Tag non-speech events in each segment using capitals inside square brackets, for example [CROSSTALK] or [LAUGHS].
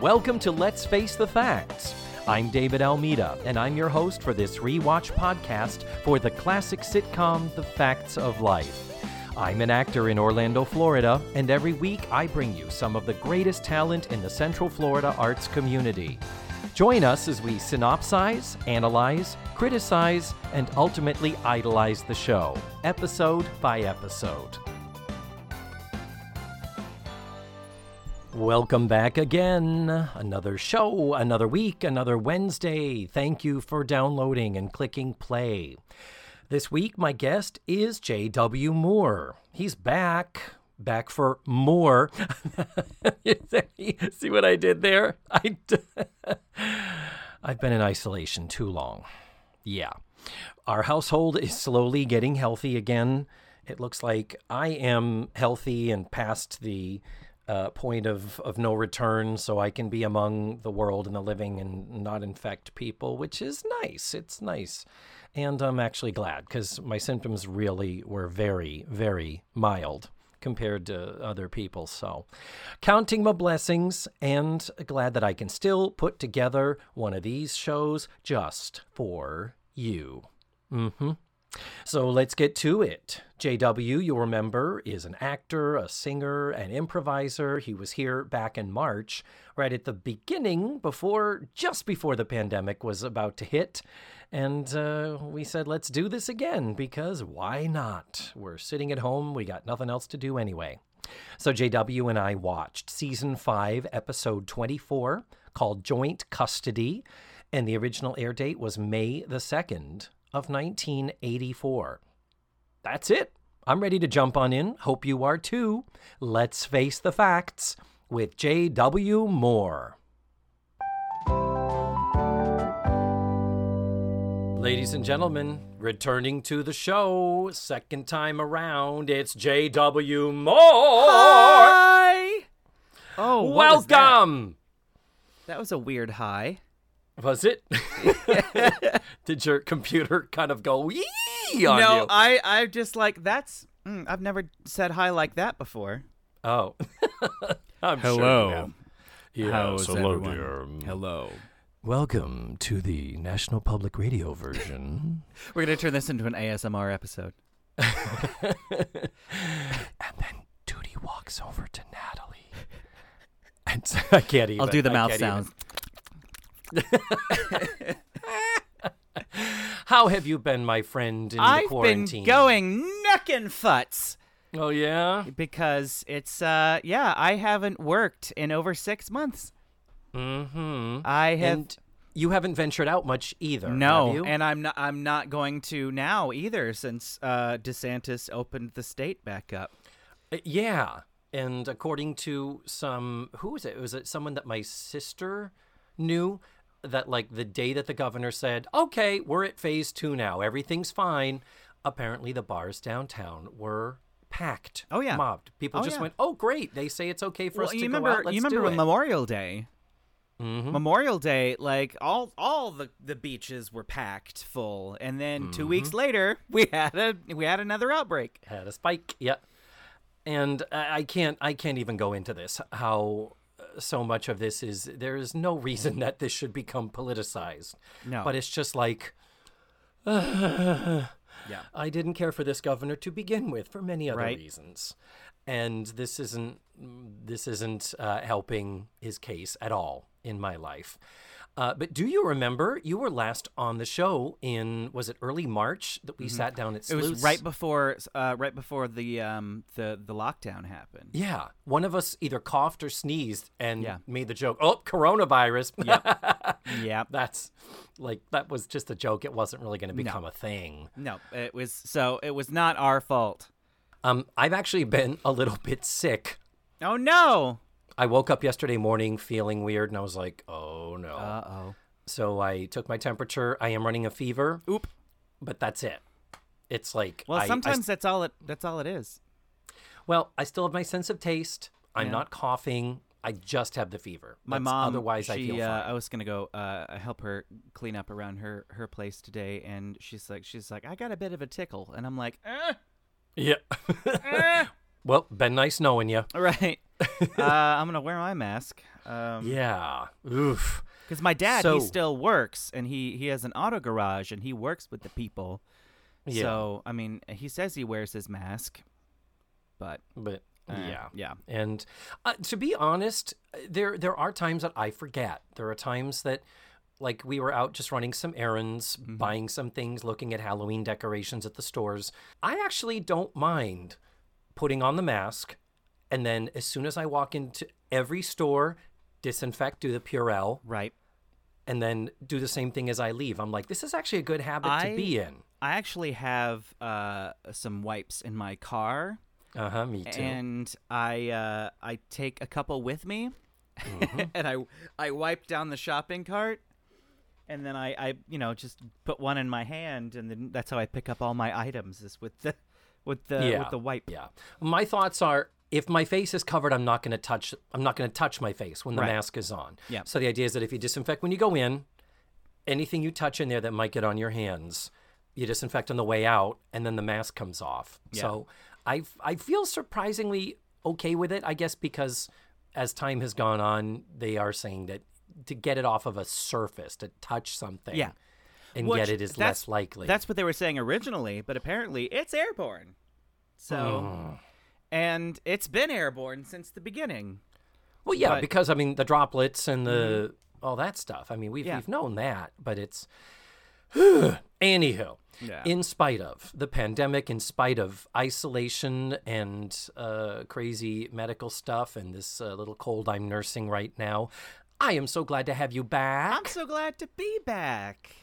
Welcome to Let's Face the Facts. I'm David Almeida, and I'm your host for this rewatch podcast for the classic sitcom The Facts of Life. I'm an actor in Orlando, Florida, and every week I bring you some of the greatest talent in the Central Florida arts community. Join us as we synopsize, analyze, criticize, and ultimately idolize the show, episode by episode. Welcome back again. Another show, another week, another Wednesday. Thank you for downloading and clicking play. This week, my guest is J.W. Moore. He's back, back for more. [LAUGHS] See what I did there? I d- [LAUGHS] I've been in isolation too long. Yeah. Our household is slowly getting healthy again. It looks like I am healthy and past the uh, point of, of no return, so I can be among the world and the living and not infect people, which is nice. It's nice. And I'm actually glad because my symptoms really were very, very mild compared to other people. So, counting my blessings and glad that I can still put together one of these shows just for you. Mm hmm. So let's get to it. JW, you'll remember, is an actor, a singer, an improviser. He was here back in March, right at the beginning, before, just before the pandemic was about to hit. And uh, we said, let's do this again because why not? We're sitting at home, we got nothing else to do anyway. So JW and I watched season 5, episode 24, called Joint Custody, and the original air date was May the 2nd of 1984. That's it. I'm ready to jump on in. Hope you are too. Let's face the facts with J.W. Moore. Ladies and gentlemen, returning to the show, second time around, it's J.W. Moore. Hi. Oh, what was that? Welcome. That was a weird hi. Was it? [LAUGHS] [LAUGHS] [LAUGHS] Did your computer kind of go wee on no, you? I I just like that's. Mm, I've never said hi like that before. Oh. [LAUGHS] I'm Sure Hello. you have. Yes, How's hello, everyone? dear. Hello. Welcome to the National Public Radio version. [LAUGHS] We're gonna turn this into an ASMR episode. and then Tootie walks over to Natalie. And I can't even. I'll do the I mouth sounds. How have you been, my friend, in the quarantine? I've been going neck and futs Oh, yeah? because it's uh yeah I haven't worked in over six months. Mm-hmm. I have And you haven't ventured out much either, no, and I'm not I'm not going to now either since uh DeSantis opened the state back up. Uh, Yeah, and according to some, who was it? Was it someone that my sister knew? That like the day that the governor said, "Okay, we're at phase two now. Everything's fine." Apparently, the bars downtown were packed. Oh, yeah. mobbed. People Oh, just yeah. went, "Oh, great! They say it's okay for well, us you to remember go out. Let's you remember do when it." Memorial Day Mhm. Memorial Day, like all all the, the beaches were packed full, and then two weeks later [LAUGHS] we had a we had another outbreak. had a spike. Yeah, and I can't I can't even go into this. How so much of this is there is no reason that this should become politicized. No. but it's just like. [SIGHS] Yeah. I didn't care for this governor to begin with for many other Right. reasons, and this isn't this isn't uh, helping his case at all in my life. Uh, but do you remember you were last on the show in was it early March that we sat down at Mm-hmm. It was right before uh, right before the um the the lockdown happened. Yeah, one of us either coughed or sneezed and Yeah. made the joke. Oh, coronavirus. [LAUGHS] Yeah. That's like that was just a joke. It wasn't really going to become a thing. No, it was so it was not our fault. Um, I've actually been a little bit sick. Oh no. I woke up yesterday morning feeling weird, and I was like, "Oh no!" Uh oh. so I took my temperature. I am running a fever. Oop. But that's it. It's like Well, I- I sometimes that's all it that's all it is. Well, I still have my sense of taste. I'm Yeah. not coughing. I just have the fever. My That's- mom, Otherwise, she, I feel uh. I was gonna go uh, help her clean up around her her place today, and she's like, she's like, I got a bit of a tickle, and I'm like, eh, Yeah. [LAUGHS] eh. well, been nice knowing you. right. Uh, I'm gonna wear my mask. Um, Yeah. Oof. Because my dad, So- he still works, and he he has an auto garage, and he works with the people. Yeah. So I mean, he says he wears his mask, but But uh, yeah. yeah, And uh, to be honest, there there are times that I forget. There are times that like we were out just running some errands, Mm-hmm. buying some things, looking at Halloween decorations at the stores. I actually don't mind putting on the mask and then as soon as I walk into every store, disinfect, do the Purell, right. and then do the same thing as I leave. I'm like, this is actually a good habit I- to be in. I actually have uh, some wipes in my car, Uh-huh, me too. and I uh, I take a couple with me, Mm-hmm. [LAUGHS] and I I wipe down the shopping cart, and then I, I you know just put one in my hand, and then that's how I pick up all my items is with the with the Yeah. with the wipe. Yeah. My thoughts are if my face is covered, I'm not going to touch I'm not going to touch my face when the Right. mask is on. Yeah. So the idea is that if you disinfect when you go in, anything you touch in there that might get on your hands, you disinfect on the way out and then the mask comes off. Yeah. So I I feel surprisingly okay with it, I guess because as time has gone on, they are saying that to get it off of a surface, to touch something Yeah. and Which- get it is less likely. That's what they were saying originally, but apparently it's airborne. So, Hmm. And it's been airborne since the beginning. Well, yeah, But- Mm-hmm. because I mean the droplets and the all that stuff. I mean we've Yeah. we've known that, but it's [SIGHS] anywho. Yeah. In spite of the pandemic, in spite of isolation and uh, crazy medical stuff, and this uh, little cold I'm nursing right now, I am so glad to have you back. I'm so glad to be back.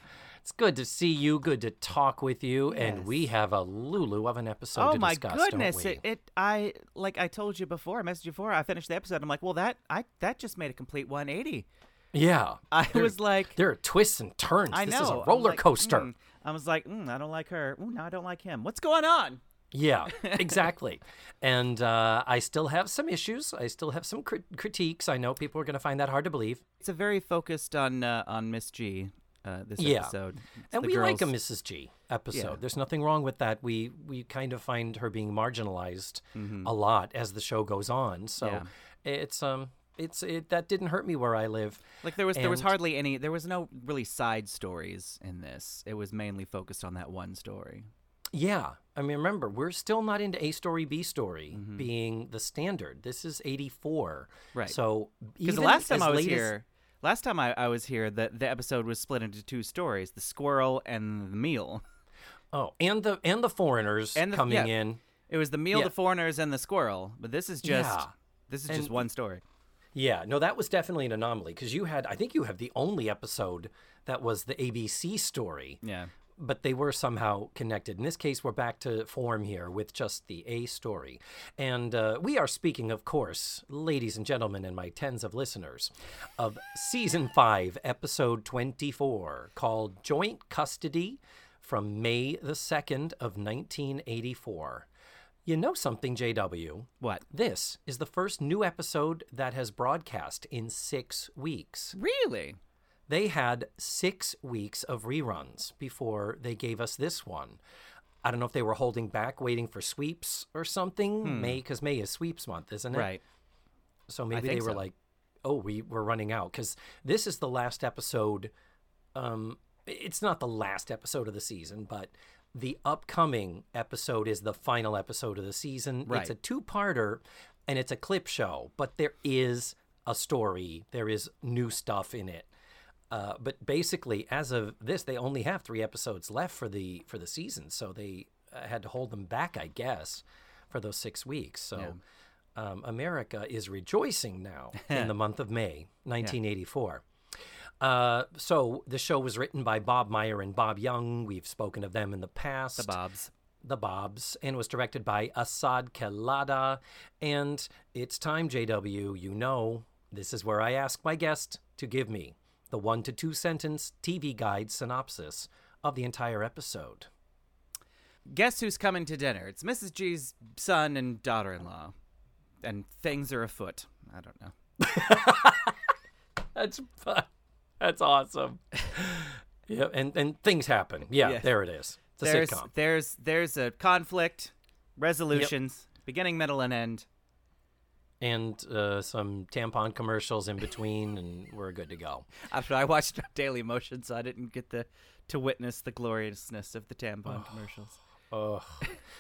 It's good to see you. Good to talk with you. And we have a Lulu of an episode oh to my discuss, goodness! It, it I like I told you before. I messaged you before. I finished the episode. I'm like, well, that I that just made a complete 180. yeah, I There- was like, there are twists and turns. I this know is a roller like, coaster. mm. I was like, mm, I don't like her. Ooh, now I don't like him. What's going on? Yeah, [LAUGHS] exactly. and uh, I still have some issues. I still have some crit- critiques. I know people are going to find that hard to believe. It's a very focused on uh, on Miss G. Uh, this Yeah. episode, It's and we like a Mrs. G episode. Yeah. There's nothing wrong with that. We we kind of find her being marginalized Mhm. a lot as the show goes on. So Yeah. it's um it's it that didn't hurt me where I live. Like there was there was hardly any there was no really side stories in this. It was mainly focused on that one story. Yeah. I mean, remember, we're still not into A story, B story being the standard. This is 84. Mm-hmm. Right. So, Because the last time I was here, last time I, I was here, the the episode was split into two stories: the squirrel and the meal. oh, and the and the foreigners And the- coming yeah. in. It was the meal, Yeah. the foreigners, and the squirrel. But this is just Yeah. this is just one story. Yeah, no, that was definitely an anomaly because you had, I think you have the only episode that was the ABC story, Yeah. But they were somehow connected. In this case, we're back to form here with just the A story. And uh, we are speaking, of course, ladies and gentlemen, and my tens of listeners, of season five, episode 24, called Joint Custody from May the 2nd of 1984. You know something, JW? What? This is the first new episode that has broadcast in six weeks. Really? They had six weeks of reruns before they gave us this one. I don't know if they were holding back, waiting for sweeps or something. May, because May is sweeps month, isn't it? Right. So maybe they were so. like, "Oh, we we're running out," because this is the last episode. Um, it's not the last episode of the season, but the upcoming episode is the final episode of the season. Right. It's a two-parter, and it's a clip show, but there is a story. There is new stuff in it. Uh, but basically, as of this, they only have three episodes left for the for the season, so they uh, had to hold them back, I guess, for those six weeks. So um, America is rejoicing now [LAUGHS] in the month of May, 1984. Uh, so the show was written by Bob Meyer and Bob Young. We've spoken of them in the past The Bobs. the Bobs and was directed by Asaad Kelada. And it's time, JW, you know, this is where I ask my guest to give me the one to two sentence TV guide synopsis of the entire episode. Guess who's coming to dinner? It's Mrs. G's son and daughter-in-law, and things are afoot. I don't know. [LAUGHS] That's fun. That's awesome. yeah, and, and things happen. Yeah, Yeah. there it is. It's a there's sitcom. there's there's a conflict, resolutions, beginning, middle, and end. And uh, some tampon commercials in between, and we're good to go. After I watched [LAUGHS] Daily Motion, so I didn't get the to witness the gloriousness of the tampon commercials. Ugh.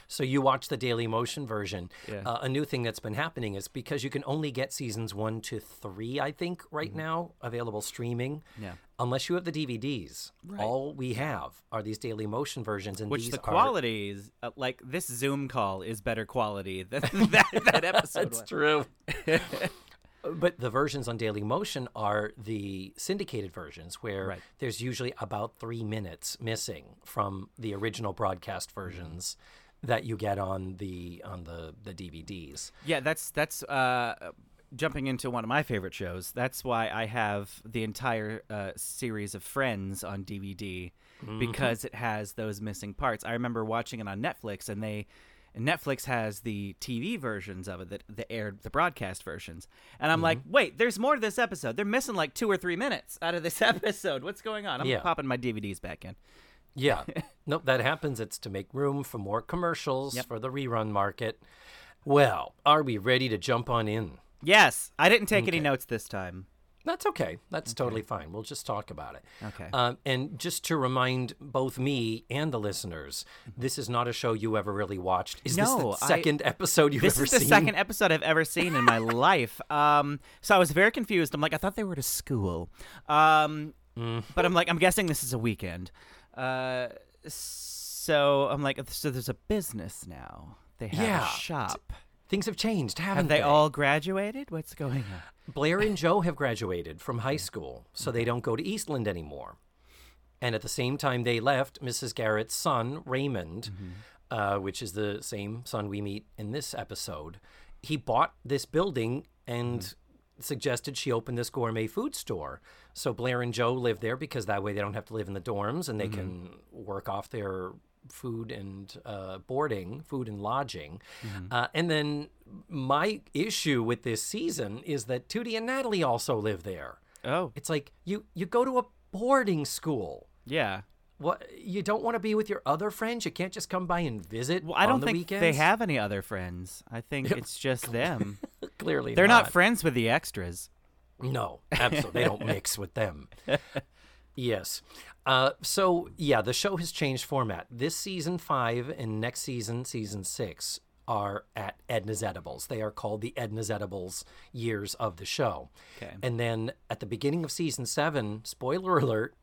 so you watch the Daily Motion version. Yeah. Uh, a new thing that's been happening is because you can only get seasons one to three, I think, right now available streaming. Mm-hmm. Yeah. Unless you have the DVDs, all we have are these Daily Motion versions, and Which these the are quality is uh, like this Zoom call is better quality than [LAUGHS] that, that episode. [LAUGHS] That's was. true. [LAUGHS] but the versions on Daily Motion are the syndicated versions where Right. there's usually about three minutes missing from the original broadcast versions that you get on the on the the DVDs. Yeah, that's that's uh, jumping into one of my favorite shows. That's why I have the entire uh, series of Friends on DVD because it has those missing parts. I remember watching it on Netflix, and they and Netflix has the TV versions of it that, that aired the broadcast versions, and I'm mm-hmm. like, wait, there's more to this episode. They're missing like two or three minutes out of this [LAUGHS] episode. What's going on? I'm Yeah. popping my DVDs back in. Yeah. [LAUGHS] nope, that happens. It's to make room for more commercials Yep. for the rerun market. Well, are we ready to jump on in? Yes, I didn't take any notes this time. That's okay. That's totally fine. We'll just talk about it. Okay. Um, and just to remind both me and the listeners, this is not a show you ever really watched. Is Mm-hmm. No, this the I- second episode you've ever seen? this is the second episode I've ever seen in my [LAUGHS] life. Um, so I was very confused. I'm like, I thought they were at a school. Um, Mm. but I'm like, I'm guessing this is a weekend. Uh, so I'm like, so there's a business now. They have Yeah. a shop. Things have changed, haven't Have they all graduated? What's going on? Blair and Jo have graduated from high school, so they don't go to Eastland anymore. And at the same time they left, Mrs. Garrett's son, Raymond, mm-hmm. uh, which is the same son we meet in this episode, he bought this building and mm-hmm. suggested she open this gourmet food store. So Blair and Jo live there because that way they don't have to live in the dorms and they mm-hmm. can work off their food and uh, boarding, food and lodging. Uh, and then my issue with this season is that Tootie and Natalie also live there. Oh, It's like you you go to a boarding school. yeah. What you don't want to be with your other friends? You can't just come by and visit Well, I don't the think weekends. they have any other friends. I think it's just [LAUGHS] them. Clearly, They're not friends with the extras. No, absolutely. they don't mix with them. [LAUGHS] Yes. Uh, so, yeah, the show has changed format. This season five and next season, season six, are at Edna's Edibles. They are called the Edna's Edibles years of the show. Okay. And then at the beginning of season seven, spoiler alert,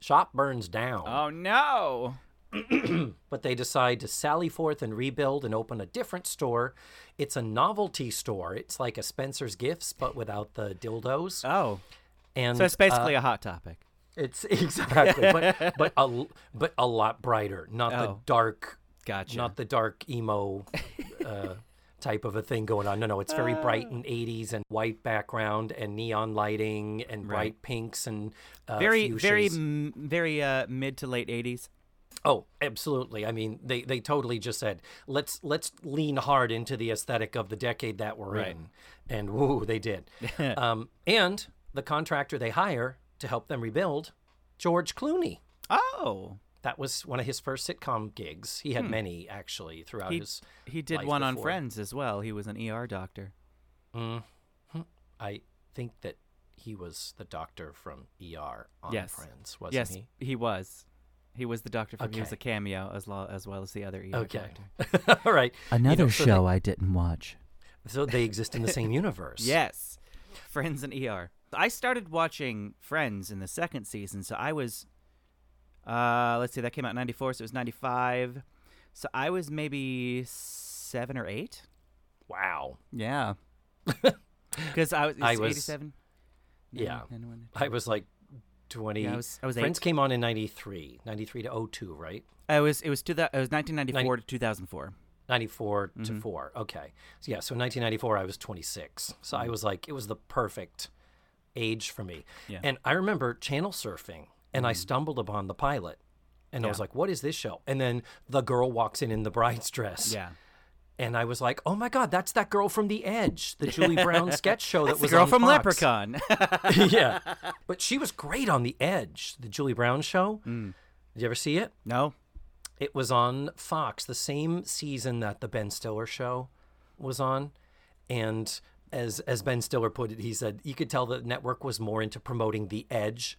shop burns down. Oh no. [CLEARS THROAT] but they decide to sally forth and rebuild and open a different store. It's a novelty store. It's like a Spencer's Gifts, but without the dildos. Oh. And So it's uh, basically a hot topic. It's [LAUGHS] exactly, but [LAUGHS] but a but a lot brighter, not the Oh. dark, Gotcha. not the dark emo uh, type of a thing going on. No, no, it's very bright Uh. and 80s and white background and neon lighting and bright pinks and uh, very, very, fuchsias. very uh, mid to late '80s. Oh, absolutely. I mean, they they totally just said let's let's lean hard into the aesthetic of the decade that we're Right. in, and woo, they did. [LAUGHS] um, and the contractor they hire to help them rebuild, George Clooney. Oh, That was one of his first sitcom gigs. He had many actually throughout Hmm. he his. he did life one on. Friends as well. He was an ER doctor. I think that he was the doctor from ER on Yes. Friends, wasn't yes, he? was. He was the doctor from. He was a cameo as well as well as the other ER Okay. doctor. [LAUGHS] All right. Another know, so show I didn't watch. So they exist in the same [LAUGHS] universe. Yes, Friends and ER. I started watching Friends in the second season, so I was. Uh, let's see, that came out in '94, so it was '95. So I was maybe seven or eight. Wow. Yeah. [LAUGHS] Because I was, I was- 87? Yeah. 91, I was like 20. Yeah, I was- I was Friends eight. came on in 93. 93 to 02, right? I was, it was, two, it was 1994 to 2004. 94 Mm-hmm. to 4. Okay. So yeah, so 1994 I was 26. So Mm-hmm. I was like it was the perfect age for me. Yeah. Mm-hmm. And I remember channel surfing and I stumbled upon the pilot. And I was like, "What is this show?" And then the girl walks in in the bride's dress. Yeah. And I was like, "Oh my god, that's that girl from The Edge, the [LAUGHS] Julie Brown sketch show that was The girl from Fox." Leprechaun. [LAUGHS] yeah. [LAUGHS] But she was great on The Edge, the Julie Brown show. Mm. Did you ever see it? no. It was on Fox, the same season that the Ben Stiller show was on. And as as Ben Stiller put it, he said you could tell the network was more into promoting The Edge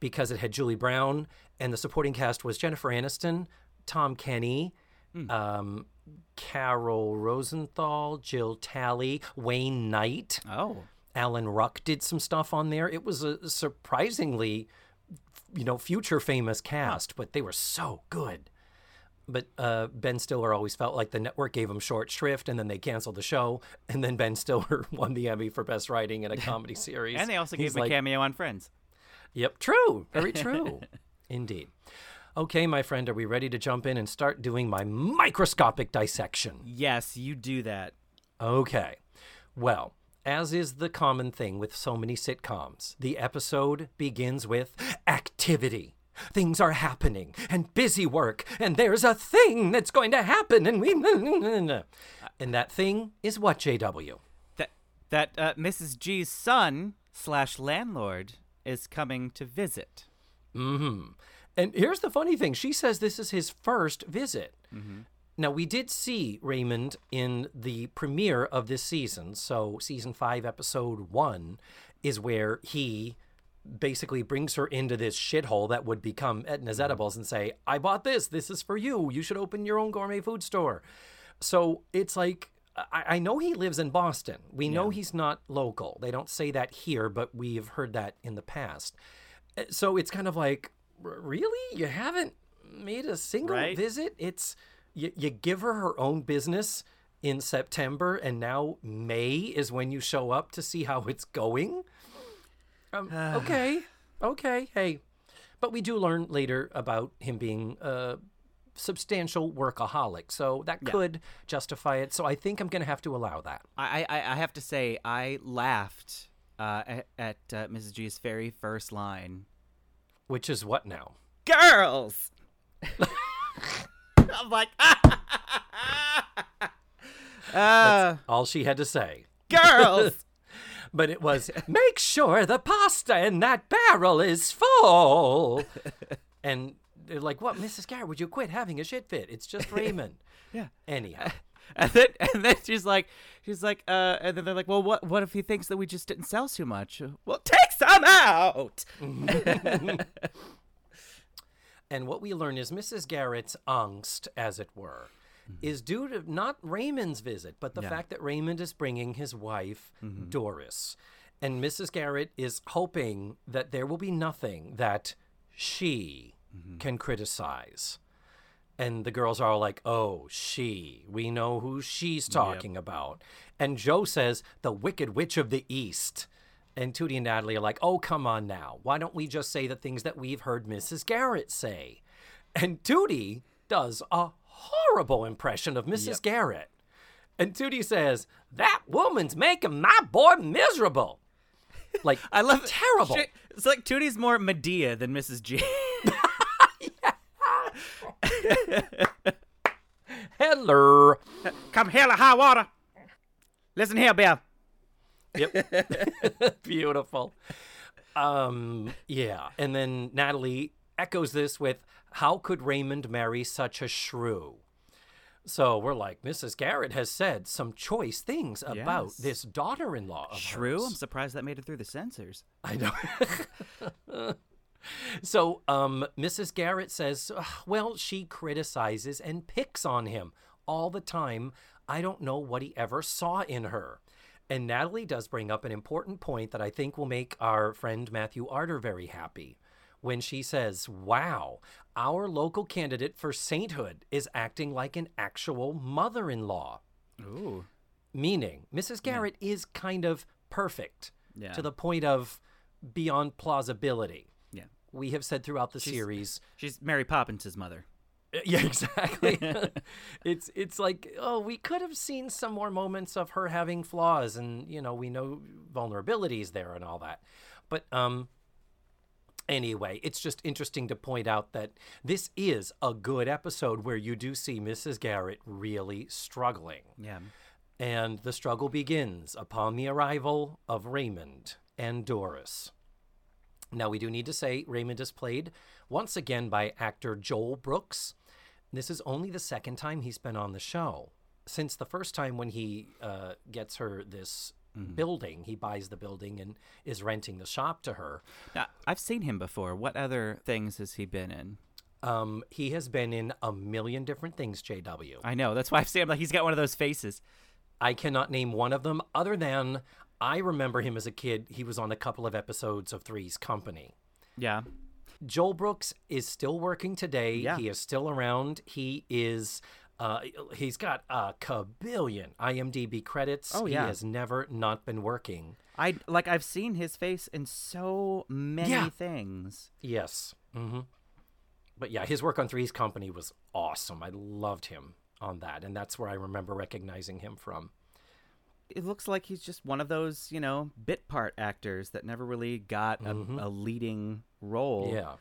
because it had Julie Brown and the supporting cast was Jennifer Aniston, Tom Kenny, um, Carol Rosenthal, Jill Talley, Wayne Knight. Oh. Alan Ruck did some stuff on there. It was a surprisingly, you know, future famous cast, but they were so good. But uh, Ben Stiller always felt like the network gave him short shrift, and then they canceled the show, and then Ben Stiller [LAUGHS] won the Emmy for best writing in a comedy [LAUGHS] series. And they also He's gave him like, a cameo on Friends. Yep, true, very [LAUGHS] true, indeed. Okay, my friend, are we ready to jump in and start doing my microscopic dissection? Yes, you do that. Okay. Well, as is the common thing with so many sitcoms, the episode begins with activity. Things are happening and busy work, and there's a thing that's going to happen, and we. And that thing is what, JW? That that uh, Mrs. G's son slash landlord is coming to visit. Mm-hmm. And here's the funny thing she says this is his first visit. Mm-hmm. Now, we did see Raymond in the premiere of this season. So, season five, episode one is where he basically brings her into this shithole that would become Edna's Edibles and say, I bought this. This is for you. You should open your own gourmet food store. So, it's like, I, I know he lives in Boston. We know he's not local. They don't say that here, but we've heard that in the past. Uh, So, it's kind of like, really? You haven't made a single Right. visit? It's you, you give her her own business in September, and now May is when you show up to see how it's going. Um, [SIGHS] okay, okay, hey, but we do learn later about him being a substantial workaholic, so that could justify it. So I think I'm going to have to allow that. I I, I have to say I laughed uh, at, at uh, Mrs. G's very first line. Which is what now? Girls. [LAUGHS] I'm like, [LAUGHS] ah! uh, All she had to say. girls. [LAUGHS] But it was, make sure the pasta in that barrel is full. [LAUGHS] and they're like, what, Mrs. Garrett, would you quit having a shit fit? It's just [LAUGHS] Raymond. yeah. Anyhow. [LAUGHS] And then, and then she's like, she's like, uh, and then they're like, well, what, what if he thinks that we just didn't sell too much? Well, take some out. And what we learn is Mrs. Garrett's angst, as it were, Mm-hmm. is due to not Raymond's visit, but the Yeah. fact that Raymond is bringing his wife, mm-hmm. Doris. And Mrs. Garrett is hoping that there will be nothing that she mm-hmm. can criticize. And the girls are all like, oh, she. We know who she's talking about. And Jo says, the Wicked Witch of the East. And Tootie and Natalie are like, oh, come on now. Why don't we just say the things that we've heard Mrs. Garrett say? And Tootie does a horrible impression of Mrs. Garrett. And Tootie says, that woman's making my boy miserable. Like, [LAUGHS] I love terrible. She- it's like Tootie's more Madea than Mrs. G. [LAUGHS] Hello. Come hell or high water. Listen here, Bill. Yep. [LAUGHS] Beautiful. Um, yeah. And then Natalie echoes this with, How could Raymond marry such a shrew? So we're like, Mrs. Garrett has said some choice things about Yes. this daughter in law Shrew. hers. I'm surprised that made it through the censors. I know. [LAUGHS] so, um, Mrs. Garrett says, well, she criticizes and picks on him all the time. I don't know what he ever saw in her. And Natalie does bring up an important point that I think will make our friend Matthew Arter very happy when she says, Wow, our local candidate for sainthood is acting like an actual mother in law. Ooh. Meaning, Mrs. Garrett is kind of perfect Yeah. to the point of beyond plausibility. Yeah. We have said throughout the series. She's Mary Poppins' mother. Yeah, [LAUGHS] exactly. [LAUGHS] it's it's like, oh, we could have seen some more moments of her having flaws and, you know, we know vulnerabilities there and all that. But um anyway, it's just interesting to point out that this is a good episode where you do see Mrs. Garrett really struggling. Yeah. And the struggle begins upon the arrival of Raymond and Doris. Now, we do need to say Raymond is played once again by actor Joel Brooks. This is only the second time he's been on the show. Since the first time when he uh, gets her this building. He buys the building and is renting the shop to her. Now, I've seen him before. What other things has he been in? Um, he has been in a million different things, JW. I know. That's why I've seen him. Like he's got one of those faces. I cannot name one of them other than I remember him as a kid. He was on a couple of episodes of Three's Company. Yeah. Joel Brooks is still working today. Yeah. He is still around. He is. Uh, he's got a kabillion IMDb credits. Oh, yeah, He has never not been working. I like I've seen his face in so many Yeah. things. Yes. hmm But yeah, his work on Three's Company was awesome. I loved him on that, and that's where I remember recognizing him from. It looks like he's just one of those, you know, bit part actors that never really got a, a leading role. Yeah.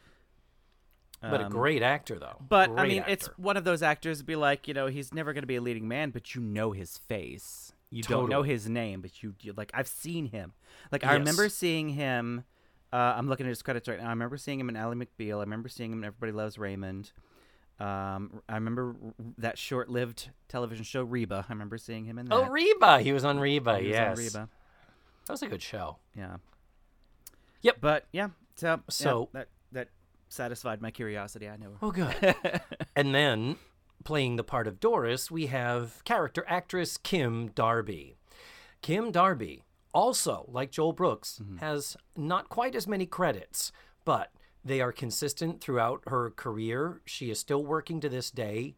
But a Um, great actor, though. But I Great mean, it's one of those actors be like, you know, he's never going to be a leading man, but you know his face. You don't know his name, but you, you like I've seen him. Like I remember seeing him. Uh, I'm looking at his credits right now. I remember seeing him in Ally McBeal. I remember seeing him in Everybody Loves Raymond. Um, I remember that short-lived television show Reba. I remember seeing him in that. Oh, Reba. He was on Reba. He was yes. on Reba. That was a good show. Yeah. Yep. But yeah, so yeah, So- that that satisfied my curiosity. I know. Oh, good. [LAUGHS] and then playing the part of Doris, we have character actress Kim Darby. Kim Darby, also like Joel Brooks, mm-hmm. has not quite as many credits, but they are consistent throughout her career. She is still working to this day.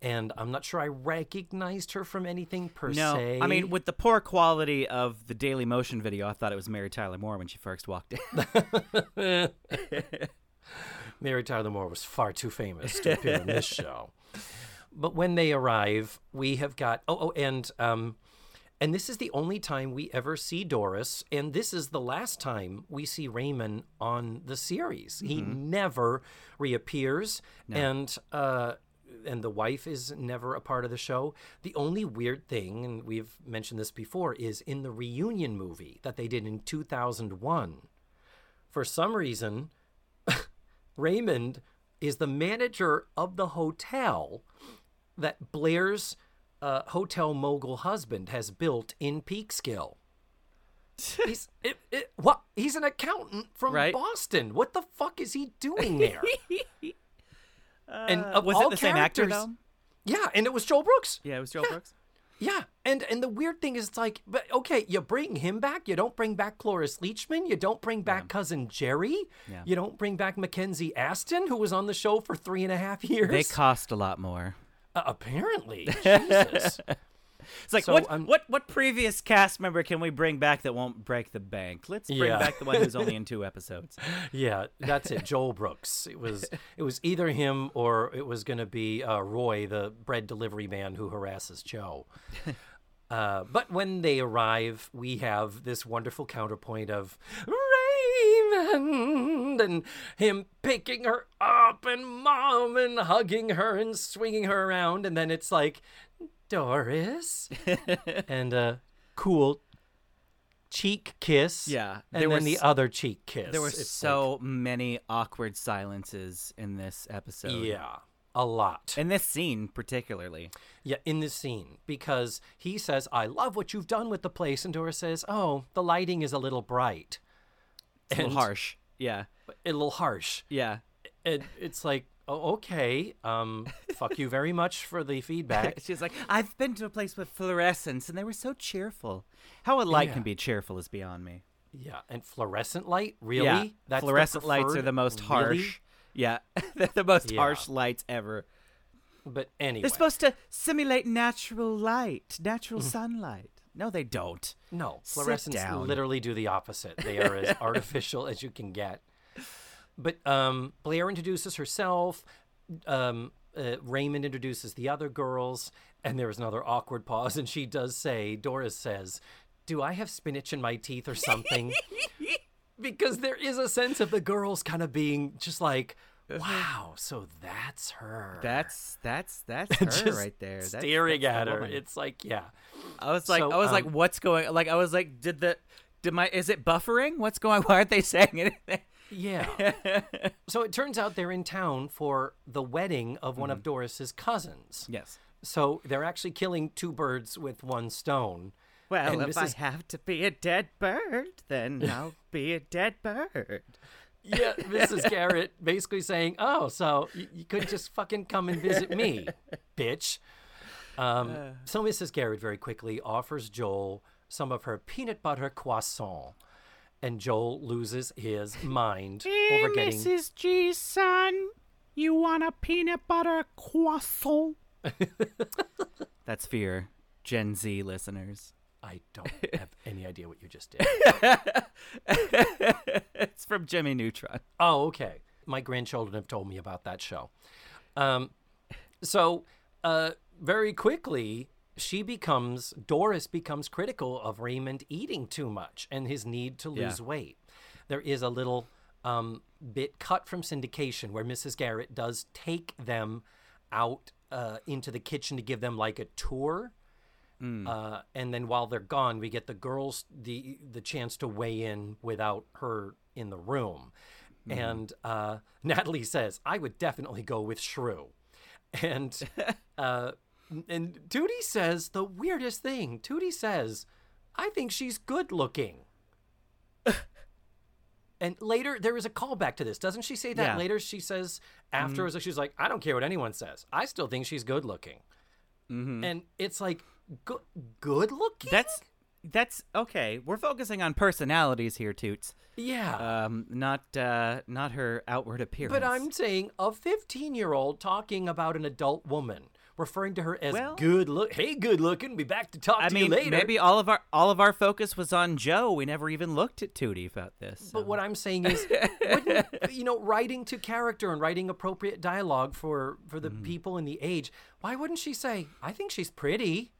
And I'm not sure I recognized her from anything per No, se. I mean, with the poor quality of the Daily Motion video, I thought it was Mary Tyler Moore when she first walked in. [LAUGHS] [LAUGHS] [LAUGHS] Mary Tyler Moore was far too famous to appear in this [LAUGHS] show. But when they arrive, we have got oh oh and um and this is the only time we ever see Doris, and this is the last time we see Raymond on the series. He never reappears, and uh, and the wife is never a part of the show. The only weird thing, and we've mentioned this before, is in the reunion movie that they did in two thousand one. For some reason, Raymond is the manager of the hotel that Blair's uh, hotel mogul husband has built in Peekskill. [LAUGHS] He's it, it, what? He's an accountant from Right. Boston. What the fuck is he doing there? [LAUGHS] and of was all it the same actor though? Yeah, and it was Joel Brooks. Yeah, it was Joel Brooks. Yeah, and and the weird thing is, it's like, but okay, you bring him back. You don't bring back Cloris Leachman. You don't bring back cousin Jerry. Yeah. You don't bring back Mackenzie Astin, who was on the show for three and a half years. They cost a lot more. Uh, apparently, Jesus. [LAUGHS] It's like So, what um, what what previous cast member can we bring back that won't break the bank? Let's bring Yeah. back the one who's only in [LAUGHS] two episodes. yeah, that's it. Joel Brooks. It was it was either him or it was going to be uh, Roy, the bread delivery man who harasses Jo. [LAUGHS] Uh, but when they arrive, we have this wonderful counterpoint of Raymond and him picking her up and mom and hugging her and swinging her around. And then it's like, Doris. [LAUGHS] and a cool cheek kiss. Yeah, And there then was- the other cheek kiss. There were It's so many awkward silences in this episode. yeah, a lot. In this scene particularly. Yeah, in this scene, because he says, I love what you've done with the place. And Doris says, Oh, the lighting is a little bright. It's a little And- harsh. Yeah. A little harsh. Yeah. And it's like, oh, okay. Um, fuck you very much for the feedback. [LAUGHS] She's like, I've been to a place with fluorescents and they were so cheerful. How a light Yeah. can be cheerful is beyond me. yeah, and fluorescent light, really? Yeah. That's fluorescent lights are the most Really? harsh. Yeah. [LAUGHS] They're the most Yeah. harsh lights ever. But anyway, They're supposed to simulate natural light, natural sunlight. No, they don't. no, fluorescents literally do the opposite. They are as [LAUGHS] artificial as you can get. But um, Blair introduces herself. Um, uh, Raymond introduces the other girls, and there is another awkward pause. And she does say, Doris says, "Do I have spinach in my teeth or something?" [LAUGHS] because there is a sense of the girls kind of being just like, "Wow, so that's her." That's that's that's [LAUGHS] her Just right there. That's, staring that's the at her. woman. It's like, yeah. I was like, So, I was like, um, what's going? Like, I was like, did the, did my, is it buffering? What's going? [LAUGHS] Why aren't they saying anything? Yeah. [LAUGHS] so it turns out they're in town for the wedding of one Mm-hmm. of Doris's cousins. Yes. So they're actually killing two birds with one stone. Well, And if I have to be a dead bird, then [LAUGHS] I'll be a dead bird. Yeah, Mrs. Garrett [LAUGHS] basically saying, "Oh, so you, you couldn't just fucking come and visit me, bitch." Um, so Mrs. Garrett very quickly offers Joel some of her peanut butter croissant, and Joel loses his mind over getting. Mrs. G, son, you want a peanut butter croissant? [LAUGHS] That's fear, Gen Z listeners. I don't [LAUGHS] have any idea what you just did. [LAUGHS] it's from Jimmy Neutron. Oh, okay. My grandchildren have told me about that show. Um, so uh, very quickly, she becomes Doris becomes critical of Raymond eating too much and his need to lose Yeah. weight. There is a little um, bit cut from syndication where Mrs. Garrett does take them out uh, into the kitchen to give them like a tour. Uh, and then while they're gone, we get the girls the the chance to weigh in without her in the room. And uh, [LAUGHS] Natalie says, "I would definitely go with Shrew," and [LAUGHS] uh, and Tootie says the weirdest thing. Tootie says, "I think she's good looking." [LAUGHS] And later, there is a callback to this. Doesn't she say that Yeah. later? She says afterwards, she's like, I don't care what anyone says. I still think she's good looking. And it's like, good, good looking? That's that's okay. We're focusing on personalities here, Toots. yeah. Um, not uh, not her outward appearance. but I'm saying a 15 year old talking about an adult woman, referring to her as Well- good look. Hey, good looking. Be back to talk I to mean, you later. maybe all of our all of our focus was on Jo. We never even looked at Tootie about this. But what I'm saying is, wouldn't, [LAUGHS] you know, writing to character and writing appropriate dialogue for for the people in the age. Why wouldn't she say, "I think she's pretty"?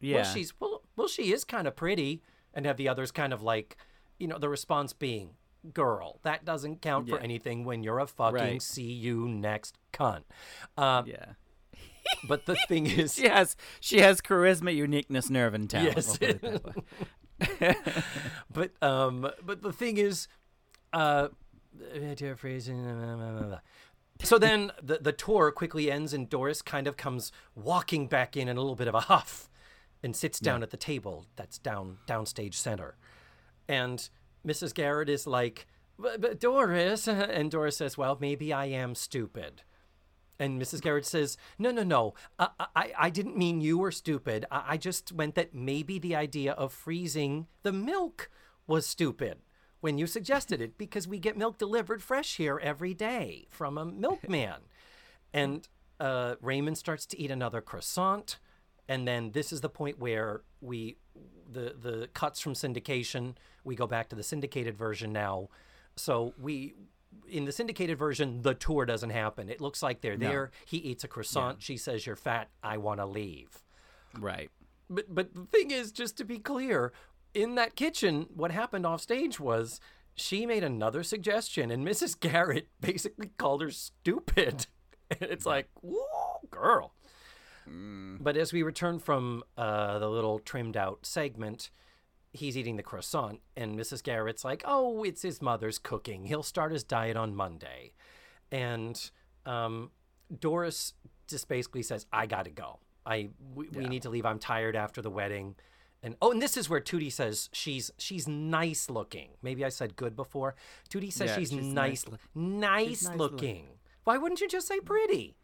yeah, Well, she's well, well, she is kind of pretty, and have the others kind of like, you know, the response being, "Girl, that doesn't count for anything when you're a fucking Right. see you next cunt." Uh, yeah. [LAUGHS] But the thing is, She has she has charisma, uniqueness, nerve, and talent. Yes. we'll put it that way. [LAUGHS] but um, but the thing is, uh, so then the the tour quickly ends, and Doris kind of comes walking back in in a little bit of a huff, and sits down at the table that's down downstage center, and Mrs. Garrett is like, but, but Doris, [LAUGHS] and Doris says, well, maybe I am stupid. And Mrs. Garrett says, "No, no, no. I, I, I didn't mean you were stupid. I, I just meant that maybe the idea of freezing the milk was stupid when you suggested it because we get milk delivered fresh here every day from a milkman." [LAUGHS] and uh, Raymond starts to eat another croissant, and then this is the point where we the the cuts from syndication. We go back to the syndicated version now. So we in the syndicated version, the tour doesn't happen. It looks like they're there. He eats a croissant. She says, "You're fat. I want to leave." right. But but the thing is, just to be clear, in that kitchen, what happened off stage was she made another suggestion, and Mrs. Garrett [LAUGHS] basically called her stupid. [LAUGHS] And it's like, whoa, girl. But as we return from uh, the little trimmed out segment, he's eating the croissant, and Mrs. Garrett's like, "Oh, it's his mother's cooking. He'll start his diet on Monday," and um, Doris just basically says, "I got to go. I we, we need to leave. I'm tired after the wedding." And oh, and this is where Tootie says she's she's nice looking. Maybe I said good before. Tootie says Yeah, she's, she's nice, nice nice, nice looking. Why wouldn't you just say pretty?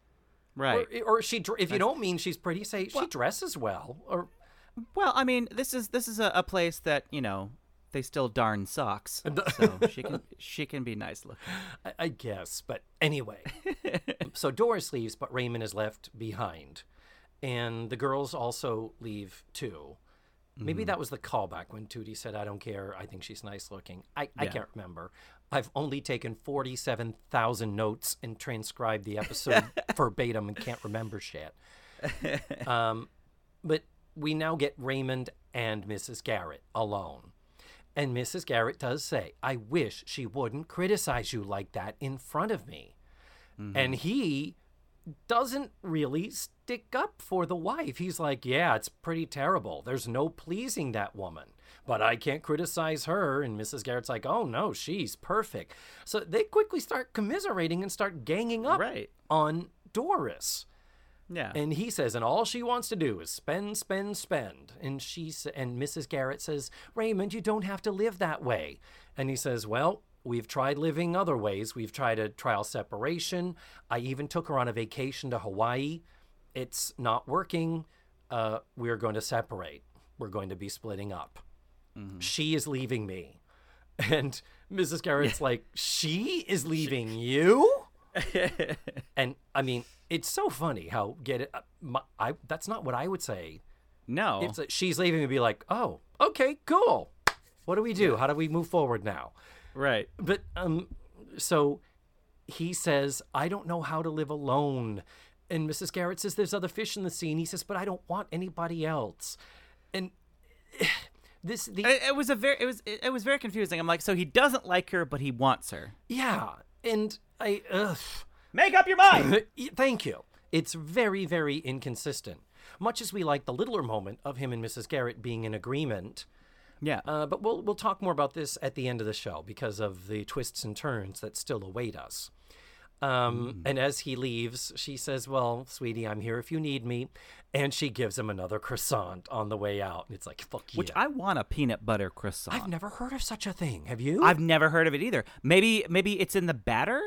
Right. Or, or she, if you don't mean she's pretty, say she dresses well. Or Well, I mean, this is this is a, a place that you know they still darn socks, so [LAUGHS] she can she can be nice looking. I, I guess. But anyway, so Doris leaves, but Raymond is left behind, and the girls also leave too. Maybe that was the callback when Tootie said, "I don't care. I think she's nice looking." I, I can't remember. I've only taken forty-seven thousand notes and transcribed the episode [LAUGHS] verbatim and can't remember shit. Um, but we now get Raymond and Mrs. Garrett alone. And Mrs. Garrett does say, I wish she wouldn't criticize you like that in front of me. Mm-hmm. And he doesn't really stick up for the wife. He's like, Yeah, it's pretty terrible. There's no pleasing that woman, but I can't criticize her. And Mrs. Garrett's like, Oh, no, she's perfect. So they quickly start commiserating and start ganging up Right. on Doris. Yeah. And he says, and all she wants to do is spend, spend, spend. And she sa- and Mrs. Garrett says, Raymond, you don't have to live that way. And he says, Well, we've tried living other ways. We've tried a trial separation. I even took her on a vacation to Hawaii. It's not working. Uh, we're going to separate. We're going to be splitting up. She is leaving me. [LAUGHS] And Mrs. Garrett's like, She is leaving [LAUGHS] you? and I mean, it's so funny how get it. uh, My, I that's not what I would say. no. The- she's leaving, and be like, oh, okay, cool. What do we do? How do we move forward now? right. But um, so he says, I don't know how to live alone. And Mrs. Garrett says, there's other fish in the sea. And he says, but I don't want anybody else. And [SIGHS] this the It, it was a very it was it, it was very confusing. I'm like, so he doesn't like her, but he wants her. yeah, and I ugh. Make up your mind. [LAUGHS] Thank you. It's very, very inconsistent. Much as we like the littler moment of him and Mrs. Garrett being in agreement, yeah. uh, but we'll we'll talk more about this at the end of the show because of the twists and turns that still await us. Um, And as he leaves, she says, "Well, sweetie, I'm here if you need me," and she gives him another croissant on the way out. And it's like, "Fuck you!" Which I want a peanut butter croissant. I've never heard of such a thing. Have you? I've never heard of it either. Maybe maybe it's in the batter.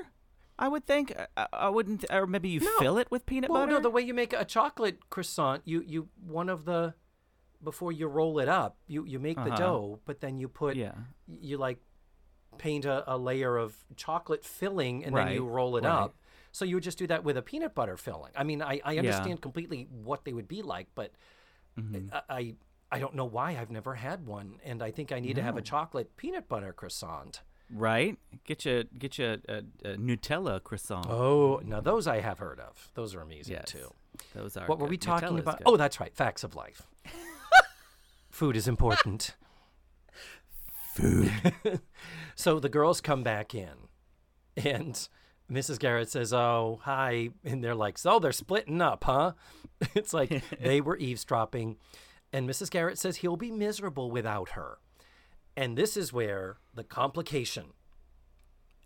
I would think. I, I wouldn't. Or maybe you No. fill it with peanut well, butter. no, the way you make a chocolate croissant, you you one of the before you roll it up, you you make the Uh-huh. dough, but then you put yeah. you like paint a, a layer of chocolate filling and then you roll it right. up. So you would just do that with a peanut butter filling. I mean, I, I understand completely what they would be like, but Mm-hmm. I, I I don't know why I've never had one, and I think I need to have a chocolate peanut butter croissant. Right. Get you get you a, a Nutella croissant. Oh, now those I have heard of. Those are amazing yes. too. Those are. What were we talking Nutella's about? good. Oh, that's right. Facts of life. [LAUGHS] Food is important. Food. [LAUGHS] so the girls come back in, and Mrs. Garrett says, "Oh, hi," and they're like, "So they're splitting up, huh?" [LAUGHS] It's like they were eavesdropping, and Mrs. Garrett says he'll be miserable without her, and this is where the complication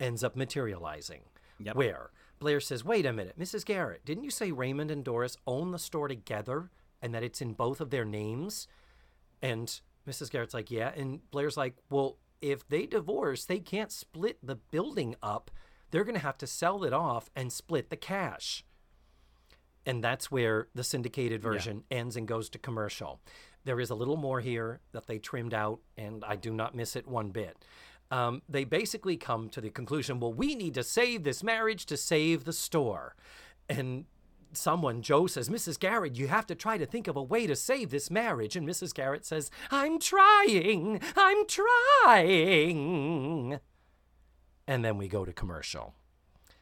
ends up materializing. Yep. Where Blair says, Wait a minute, Mrs. Garrett, didn't you say Raymond and Doris own the store together and that it's in both of their names? And Mrs. Garrett's like, Yeah. And Blair's like, Well, if they divorce, they can't split the building up. They're going to have to sell it off and split the cash. And that's where the syndicated version ends and goes to commercial. There is a little more here that they trimmed out, and I do not miss it one bit. Um, they basically come to the conclusion well, we need to save this marriage to save the store. And someone, Jo, says, Mrs. Garrett, you have to try to think of a way to save this marriage. And Mrs. Garrett says, I'm trying, I'm trying. And then we go to commercial.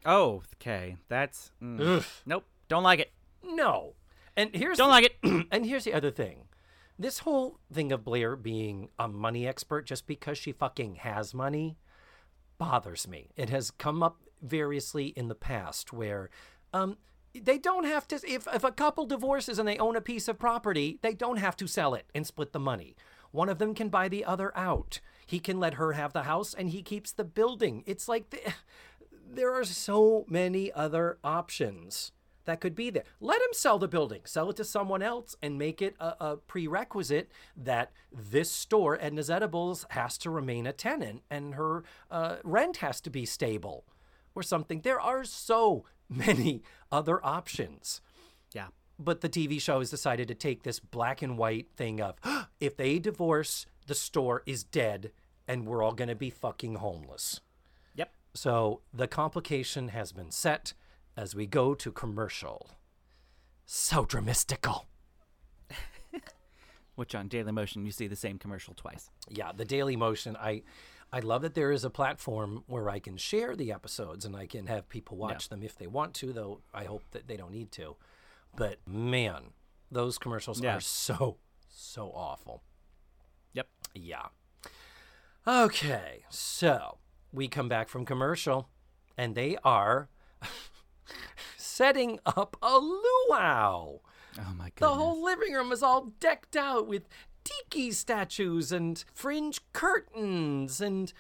Oh, okay. That's mm. nope. Don't like it. No. And here's Don't the- like it. [CLEARS THROAT] and here's the other thing. This whole thing of Blair being a money expert just because she fucking has money bothers me. It has come up variously in the past where um they don't have to if if a couple divorces and they own a piece of property, they don't have to sell it and split the money. One of them can buy the other out. He can let her have the house and he keeps the building. It's like the, [SIGHS] there are so many other options that could be there. Let him sell the building, sell it to someone else, and make it a, a prerequisite that this store, Edna's Edibles, has to remain a tenant and her uh, rent has to be stable or something. There are so [LAUGHS] many other options. yeah. But the TV show has decided to take this black and white thing of [GASPS] if they divorce, the store is dead and we're all going to be fucking homeless. Yep. So the complication has been set as we go to commercial. So dramatical. [LAUGHS] Which on Daily Motion you see the same commercial twice. Yeah, the Daily Motion. I I love that there is a platform where I can share the episodes and I can have people watch them if they want to, though I hope that they don't need to. But man, those commercials Yeah. are so so awful. Yep. Yeah. Okay, so we come back from commercial, and they are [LAUGHS] setting up a luau. Oh my goodness. The whole living room is all decked out with tiki statues and fringe curtains and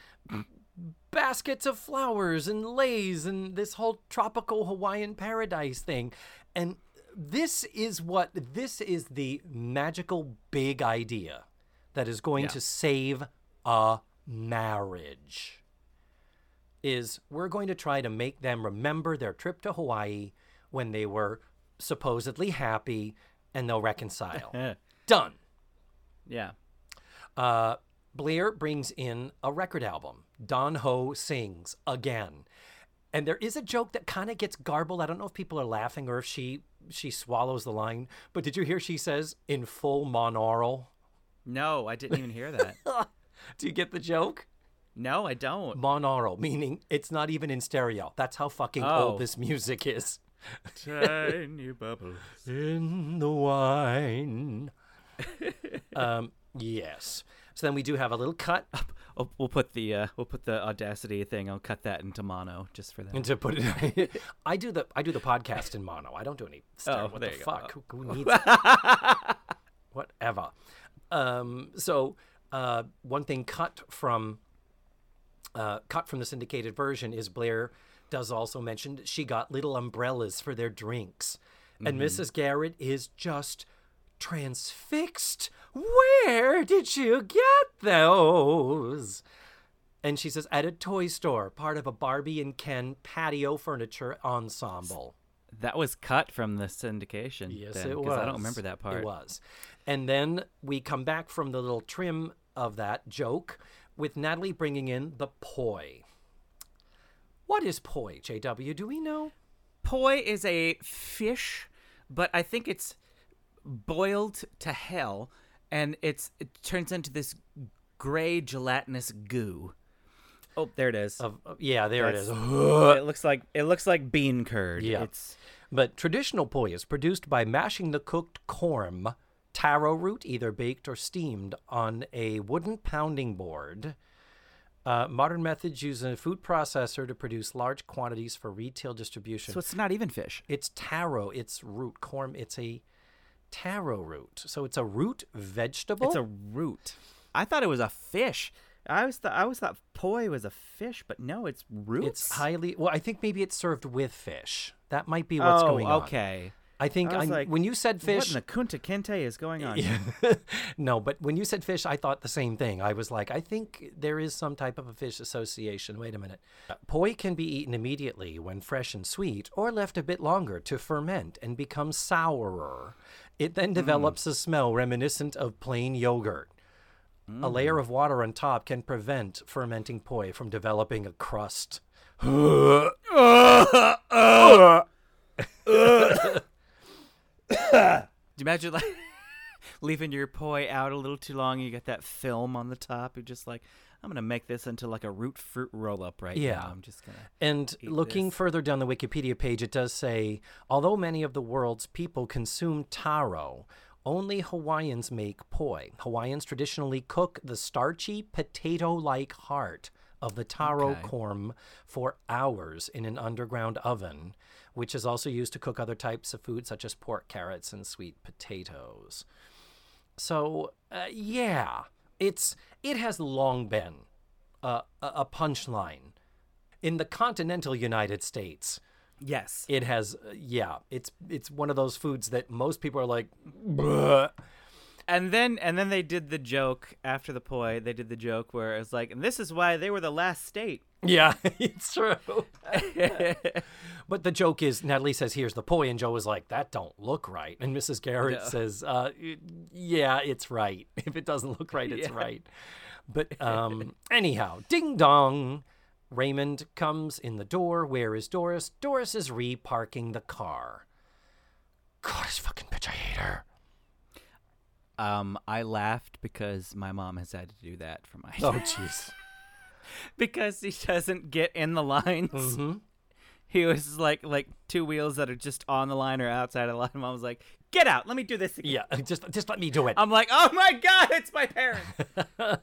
baskets of flowers and leis and this whole tropical Hawaiian paradise thing. And this is what this is the magical big idea that is going Yeah. to save a marriage. Is we're going to try to make them remember their trip to Hawaii when they were supposedly happy and they'll reconcile. [LAUGHS] Done. yeah. Uh, Blair brings in a record album. Don Ho sings again. And there is a joke that kind of gets garbled. I don't know if people are laughing or if she she swallows the line. But did you hear she says in full monaural? No, I didn't even hear that. [LAUGHS] Do you get the joke? No, I don't. Monaural, meaning it's not even in stereo. That's how fucking Oh. old this music is. Tiny bubbles. [LAUGHS] in the wine. um, yes. So then we do have a little cut We'll, we'll put the uh, we'll put the audacity thing. I'll cut that into mono just for that. and [LAUGHS] to put it. [LAUGHS] I do the I do the podcast in mono. I don't do any stereo. Oh, what there the you go. fuck? Who, who needs it? Whatever. Um, so uh, one thing cut from uh, cut from the syndicated version is Blair does also mention that she got little umbrellas for their drinks, and Mrs. Garrett is just transfixed. Where did you get those? And she says, at a toy store, part of a Barbie and Ken patio furniture ensemble. That was cut from the syndication. Yes, then, it was. I don't remember that part. It was. And then we come back from the little trim of that joke with Natalie bringing in the poi. What is poi, JW? Do we know? Poi is a fish, but I think it's boiled to hell, and it's it turns into this gray gelatinous goo. Oh, there it is. Of, of- yeah, there it is. [LAUGHS] it looks like it looks like bean curd. Yeah. It's But traditional poi is produced by mashing the cooked corm, taro root, either baked or steamed, on a wooden pounding board. Uh, modern methods use a food processor to produce large quantities for retail distribution. so it's not even fish. It's taro. It's root corm. It's a taro root. So it's a root vegetable. It's a root. I thought it was a fish. I always thought I always thought poi was a fish, but no, it's roots. It's highly well. I think maybe it's served with fish. That might be what's oh, going on. okay. I think I I, like, when you said What fish, in the Kunta Kinte is going on? [LAUGHS] no, but when you said fish, I thought the same thing. I was like, I think there is some type of a fish association. Wait a minute. Poi can be eaten immediately when fresh and sweet, or left a bit longer to ferment and become sourer. It then hmm. develops a smell reminiscent of plain yogurt. A hmm. layer of water on top can prevent fermenting poi from developing a crust. [LAUGHS] [LAUGHS] Do you imagine like [LAUGHS] leaving your poi out a little too long? You get that film on the top. You're just like, I'm gonna make this into like a root fruit roll up right Yeah. now. I'm just gonna. And looking this. further down the Wikipedia page, it does say although many of the world's people consume taro, only Hawaiians make poi. Hawaiians traditionally cook the starchy, potato like heart of the taro Okay. corm for hours in an underground oven, which is also used to cook other types of food such as pork, carrots, and sweet potatoes. So, uh, yeah, it's it has long been uh, a, a punchline in the continental United States. Yes. It has, uh, yeah, it's it's one of those foods that most people are like, "Bleh." And then and then they did the joke after the poi. They did the joke where it's like, and this is why they were the last state. yeah, [LAUGHS] it's true. [LAUGHS] but the joke is, Natalie says, "Here's the poi," and Jo is like, "That don't look right," and Mrs. Garrett No. says, uh, "Yeah, it's right. [LAUGHS] If it doesn't look right, it's Yeah. right." But um, anyhow, ding dong. Raymond comes in the door. Where is Doris? Doris is reparking the car. God, this fucking bitch, I hate her. Um, I laughed because my mom has had to do that for my Oh, jeez. [LAUGHS] because he doesn't get in the lines. Mhm. He was like like two wheels that are just on the line or outside of the line. Mom was like, "Get out! Let me do this again." Yeah, [LAUGHS] just just let me do it. I'm like, "Oh my god, it's my parents." [LAUGHS]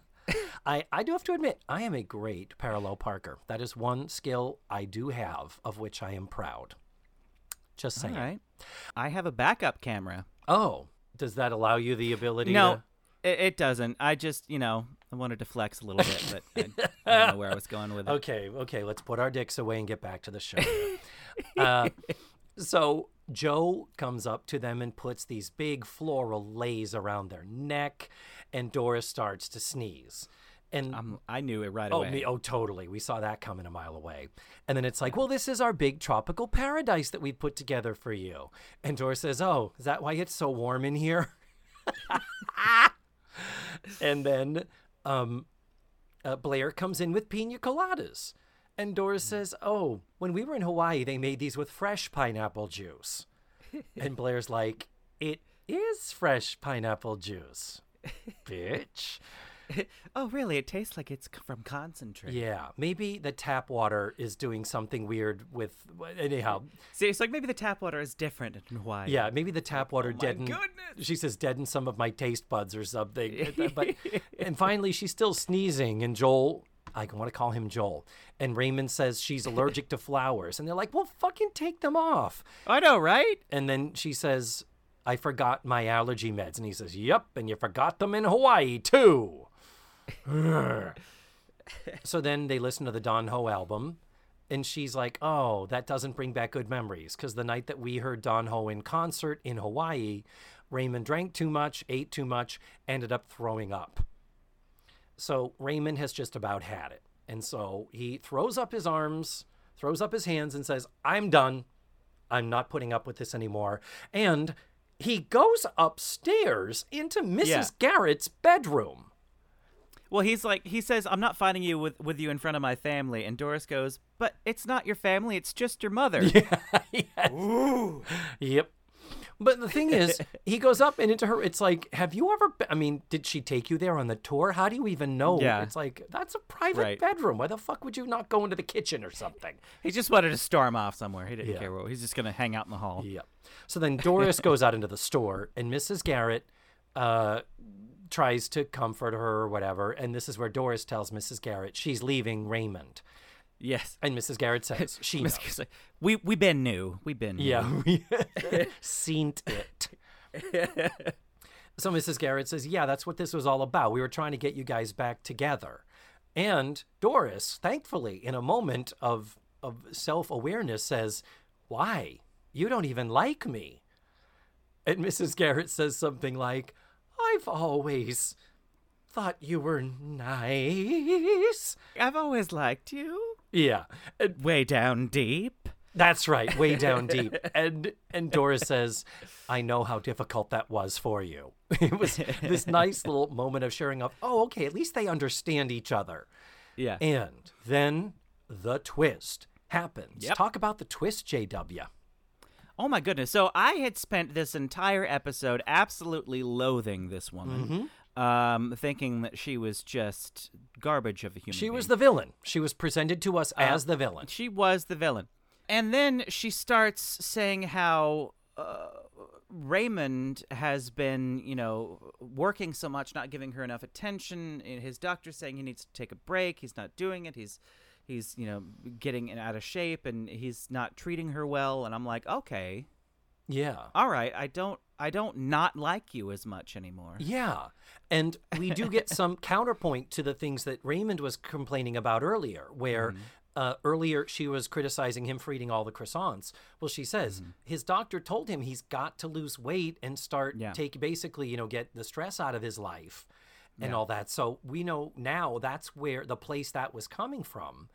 I, I do have to admit, I am a great parallel parker. That is one skill I do have, of which I am proud. Just saying. right, I have a backup camera. Oh, does that allow you the ability No, to? it, it doesn't. I just you know I wanted to flex a little bit, but I, I don't know where I was going with it. [LAUGHS] Okay, okay, let's put our dicks away and get back to the show. [LAUGHS] uh, so Jo comes up to them and puts these big floral leis around their neck, and Doris starts to sneeze. And Um, I knew it right Oh, away. me, oh, totally. We saw that coming a mile away. And then it's like, well, this is our big tropical paradise that we put together for you. And Doris says, oh, is that why it's so warm in here? [LAUGHS] and then um, uh, Blair comes in with pina coladas. And Doris says, oh, when we were in Hawaii, they made these with fresh pineapple juice. [LAUGHS] and Blair's like, it is fresh pineapple juice, bitch. [LAUGHS] oh, really? It tastes like it's from concentrate. Yeah, maybe the tap water is doing something weird with. Anyhow, See, it's like maybe the tap water is different in Hawaii. yeah, maybe the tap water Oh my deadened. goodness. She says deadened some of my taste buds or something. [LAUGHS] but and finally, she's still sneezing, and Joel. I want to call him Joel. And Raymond says she's allergic to flowers. And they're like, well, fucking take them off. I know, right? And then she says, I forgot my allergy meds. And he says, Yep, and you forgot them in Hawaii too. [LAUGHS] so then they listen to the Don Ho album, and she's like, Oh, that doesn't bring back good memories. Because the night that we heard Don Ho in concert in Hawaii, Raymond drank too much, ate too much, ended up throwing up. So Raymond has just about had it. And so he throws up his arms, throws up his hands, and says, I'm done. I'm not putting up with this anymore. And he goes upstairs into Mrs. Yeah. Garrett's bedroom. Well, he's like, he says, "I'm not fighting you with with you in front of my family," and Doris goes, "But it's not your family; it's just your mother." [LAUGHS] Yeah. Yes. Ooh. Yep. But the thing is, [LAUGHS] he goes up and into her. It's like, have you ever? Been, I mean, did she take you there on the tour? How do you even know? Yeah. It's like that's a private Right. bedroom. Why the fuck would you not go into the kitchen or something? He just wanted to storm off somewhere. He didn't Yeah. care where. He's just gonna hang out in the hall. Yep. So then Doris [LAUGHS] goes out into the store, and Mrs. Garrett uh, tries to comfort her or whatever. And this is where Doris tells Mrs. Garrett she's leaving Raymond. Yes. And Mrs. Garrett says [LAUGHS] she knows. Like, we we been new. We been new. Yeah, we [LAUGHS] seen it. so Mrs. Garrett says, "Yeah, that's what this was all about. We were trying to get you guys back together." And Doris, thankfully, in a moment of of self-awareness says, "Why? You don't even like me." And Mrs. Garrett says something like, "I've always thought you were nice." I've always liked you. Yeah. And Way down deep. That's right, way down deep. [LAUGHS] And and Doris says, "I know how difficult that was for you." [LAUGHS] It was this nice little moment of sharing of, "Oh, okay, at least they understand each other." Yeah. And then the twist happens. Yep. Talk about the twist, JW. Oh my goodness. So I had spent this entire episode absolutely loathing this woman. Um, thinking that she was just garbage of a human She being. was the villain. She was presented to us as the villain. She was the villain. And then she starts saying how uh, Raymond has been, you know, working so much, not giving her enough attention. His doctor's saying he needs to take a break. He's not doing it. He's, he's, you know, getting out of shape, and he's not treating her well. And I'm like, okay, Yeah. all right. I don't, I don't not like you as much anymore. Yeah. And we do get [LAUGHS] some counterpoint to the things that Raymond was complaining about earlier, where uh, earlier she was criticizing him for eating all the croissants. Well, she says his doctor told him he's got to lose weight and start Yeah. take basically, you know, get the stress out of his life and all that. So we know now that's where the place that was coming from.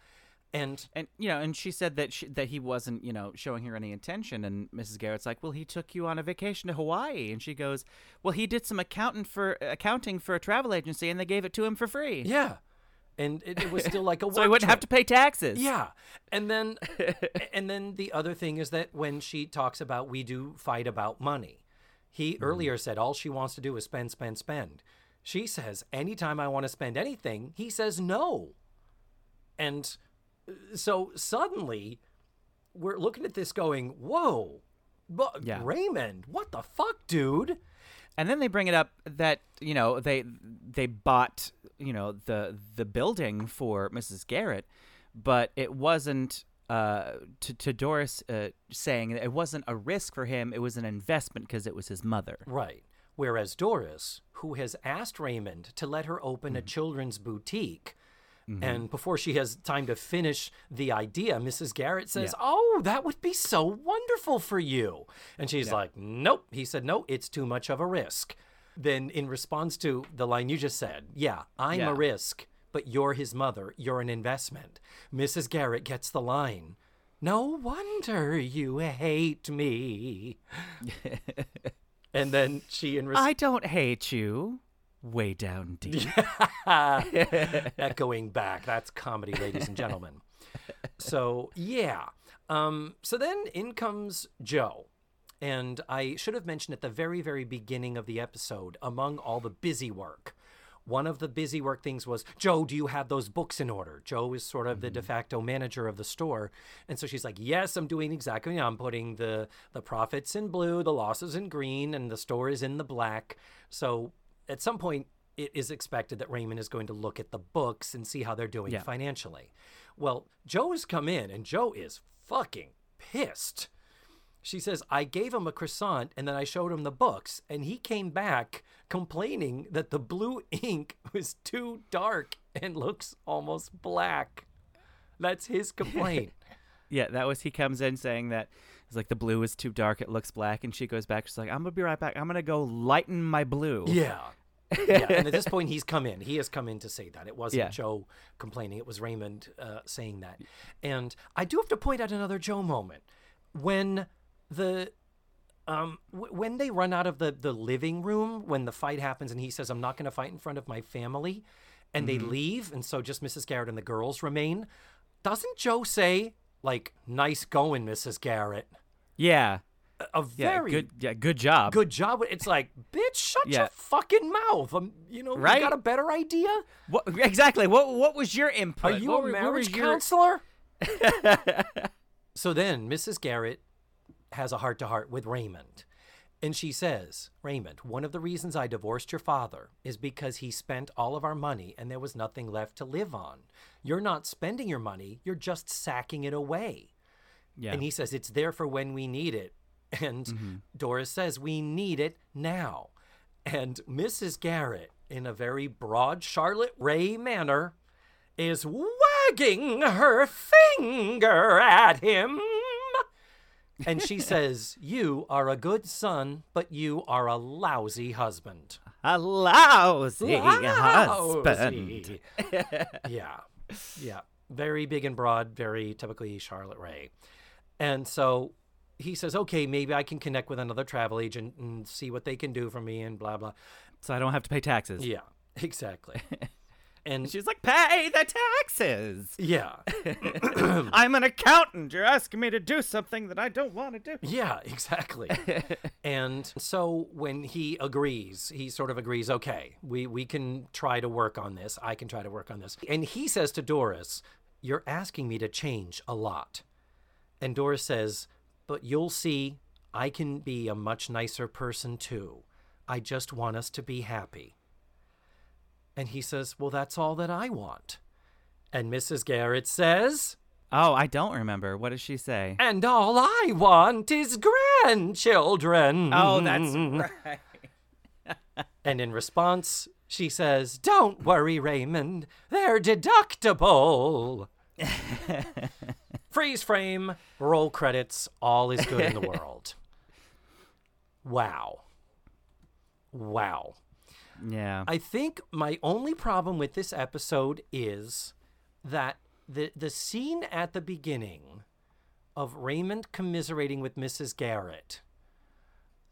And And you know, and she said that she, that he wasn't, you know, showing her any attention. And Mrs. Garrett's like, "Well, he took you on a vacation to Hawaii." And she goes, "Well, he did some accountant for accounting for a travel agency, and they gave it to him for free, yeah. And it, it was still like a [LAUGHS] so he wouldn't have to pay taxes." Yeah. And then [LAUGHS] and then the other thing is that when she talks about we do fight about money. He mm-hmm. earlier said all she wants to do is spend spend spend. She says anytime I want to spend anything, he says no. And uh, so suddenly we're looking at this going, "Whoa. But Yeah. Raymond, what the fuck, dude?" And then they bring it up that you know they they bought you know the the building for Mrs. Garrett, but it wasn't uh, to to Doris uh, saying it wasn't a risk for him; it was an investment because it was his mother. Right. Whereas Doris, who has asked Raymond to let her open a Mm-hmm. children's boutique, And before she has time to finish the idea, Mrs. Garrett says, Yeah. Oh, that would be so wonderful for you. And she's like, Nope. He said, No, it's too much of a risk. Then, in response to the line you just said, Yeah, I'm Yeah. a risk, but you're his mother. You're an investment. Mrs. Garrett gets the line. No wonder you hate me. [LAUGHS] and then she, in response, I don't hate you. Way down [LAUGHS] deep. [LAUGHS] echoing back. That's comedy, ladies and gentlemen. [LAUGHS] So yeah. Um, so then in comes Jo. And I should have mentioned at the very, very beginning of the episode, among all the busy work, one of the busy work things was, Jo, do you have those books in order? Jo is sort of the mm-hmm. de facto manager of the store. And so she's like, Yes, I'm doing exactly. I'm putting the the profits in blue, the losses in green, and the store is in the black. So at some point it is expected that Raymond is going to look at the books and see how they're doing Yeah. financially. Well, Jo has come in and Jo is fucking pissed. She says, I gave him a croissant and then I showed him the books, and he came back complaining that the blue [LAUGHS] ink was too dark and looks almost black. That's his [LAUGHS] complaint. Yeah, that was he comes in saying that it's like the blue is too dark, it looks black, and she goes back. She's like, "I'm gonna be right back. I'm gonna go lighten my blue." yeah. yeah. [LAUGHS] And at this point, he's come in. He has come in to say that. It wasn't Yeah. Jo complaining, it was Raymond uh, saying that. And I do have to point out another Jo moment. When the um, w- when they run out of the, the living room, when the fight happens, and he says, I'm not going to fight in front of my family, and they leave, and so just Mrs. Garrett and the girls remain, doesn't Jo say, like, nice going, Mrs. Garrett? yeah, A yeah. very good, yeah, good job. good job. It's like, bitch, shut Yeah. your fucking mouth. Um, you know, Right? you got a better idea? What, exactly. What What was your input Are you What a marriage was your- counselor? [LAUGHS] so then Mrs. Garrett has a heart to heart with Raymond. And she says, Raymond, one of the reasons I divorced your father is because he spent all of our money and there was nothing left to live on. You're not spending your money, you're just sacking it away. Yeah. And he says, It's there for when we need it. And mm-hmm. Doris says, We need it now. And Mrs. Garrett, in a very broad Charlotte Rae manner, is wagging her finger at him. And she [LAUGHS] says, You are a good son, but you are a lousy husband. a lousy husband. [LAUGHS] Yeah. Yeah. Very big and broad, very typically Charlotte Rae. And so he says, okay, maybe I can connect with another travel agent and see what they can do for me and blah, blah. So I don't have to pay taxes. Yeah, [LAUGHS] exactly. And She's like, pay the taxes. yeah, [CLEARS THROAT] [CLEARS THROAT] I'm an accountant. You're asking me to do something that I don't want to do. yeah, exactly. [LAUGHS] and so when he agrees, he sort of agrees, okay, we, we can try to work on this. I can try to work on this. And he says to Doris, You're asking me to change a lot. And Doris says, But you'll see, I can be a much nicer person too. I just want us to be happy. And he says, Well, that's all that I want. And Mrs. Garrett says, Oh, I don't remember. What does she say? And all I want is grandchildren. Oh, that's [LAUGHS] right. And in response, she says, Don't worry, Raymond. They're deductible. [LAUGHS] Freeze frame, roll credits, all is good in the [LAUGHS] world. Wow. Wow. Yeah. I think my only problem with this episode is that the the scene at the beginning of Raymond commiserating with Mrs. Garrett,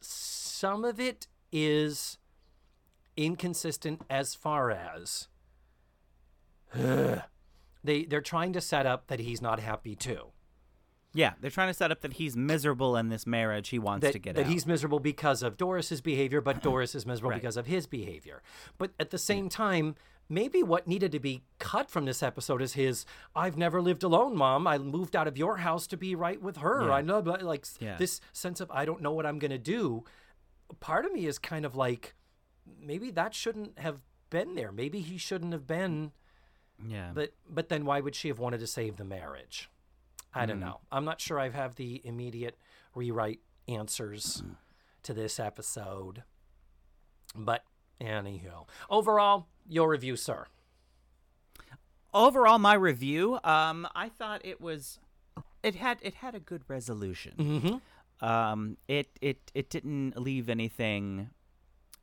some of it is inconsistent as far as they they're trying to set up that he's not happy too. Yeah, they're trying to set up that he's miserable in this marriage he wants that, to get that out. he's miserable because of Doris's behavior, but [CLEARS THROAT] Doris is miserable Right. because of his behavior. But at the same mm. time, maybe what needed to be cut from this episode is his I've never lived alone, mom. I moved out of your house to be right with her. Yeah. I know but like Yeah. this sense of I don't know what I'm going to do. Part of me is kind of like maybe that shouldn't have been there. Maybe he shouldn't have been yeah. but but then why would she have wanted to save the marriage? I don't know. I'm not sure I have the immediate rewrite answers to this episode. But anyhow, overall, your review, sir. overall, my review, um, I thought it was, it had it had a good resolution. Mm-hmm. Um, it it it didn't leave anything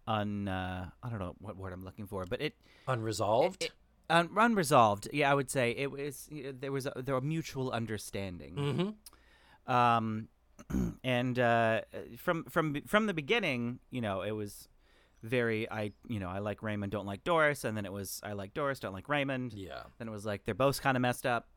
un. Uh, I don't know what word I'm looking for, but it Unresolved. it- un- unresolved. Yeah, I would say it was. There was a, there were mutual understanding. mm-hmm. Um, [CLEARS THROAT] and uh, from from from the beginning, you know, it was very I you know I like Raymond, don't like Doris, and then it was I like Doris, don't like Raymond. Yeah. Then it was like they're both kind of messed up.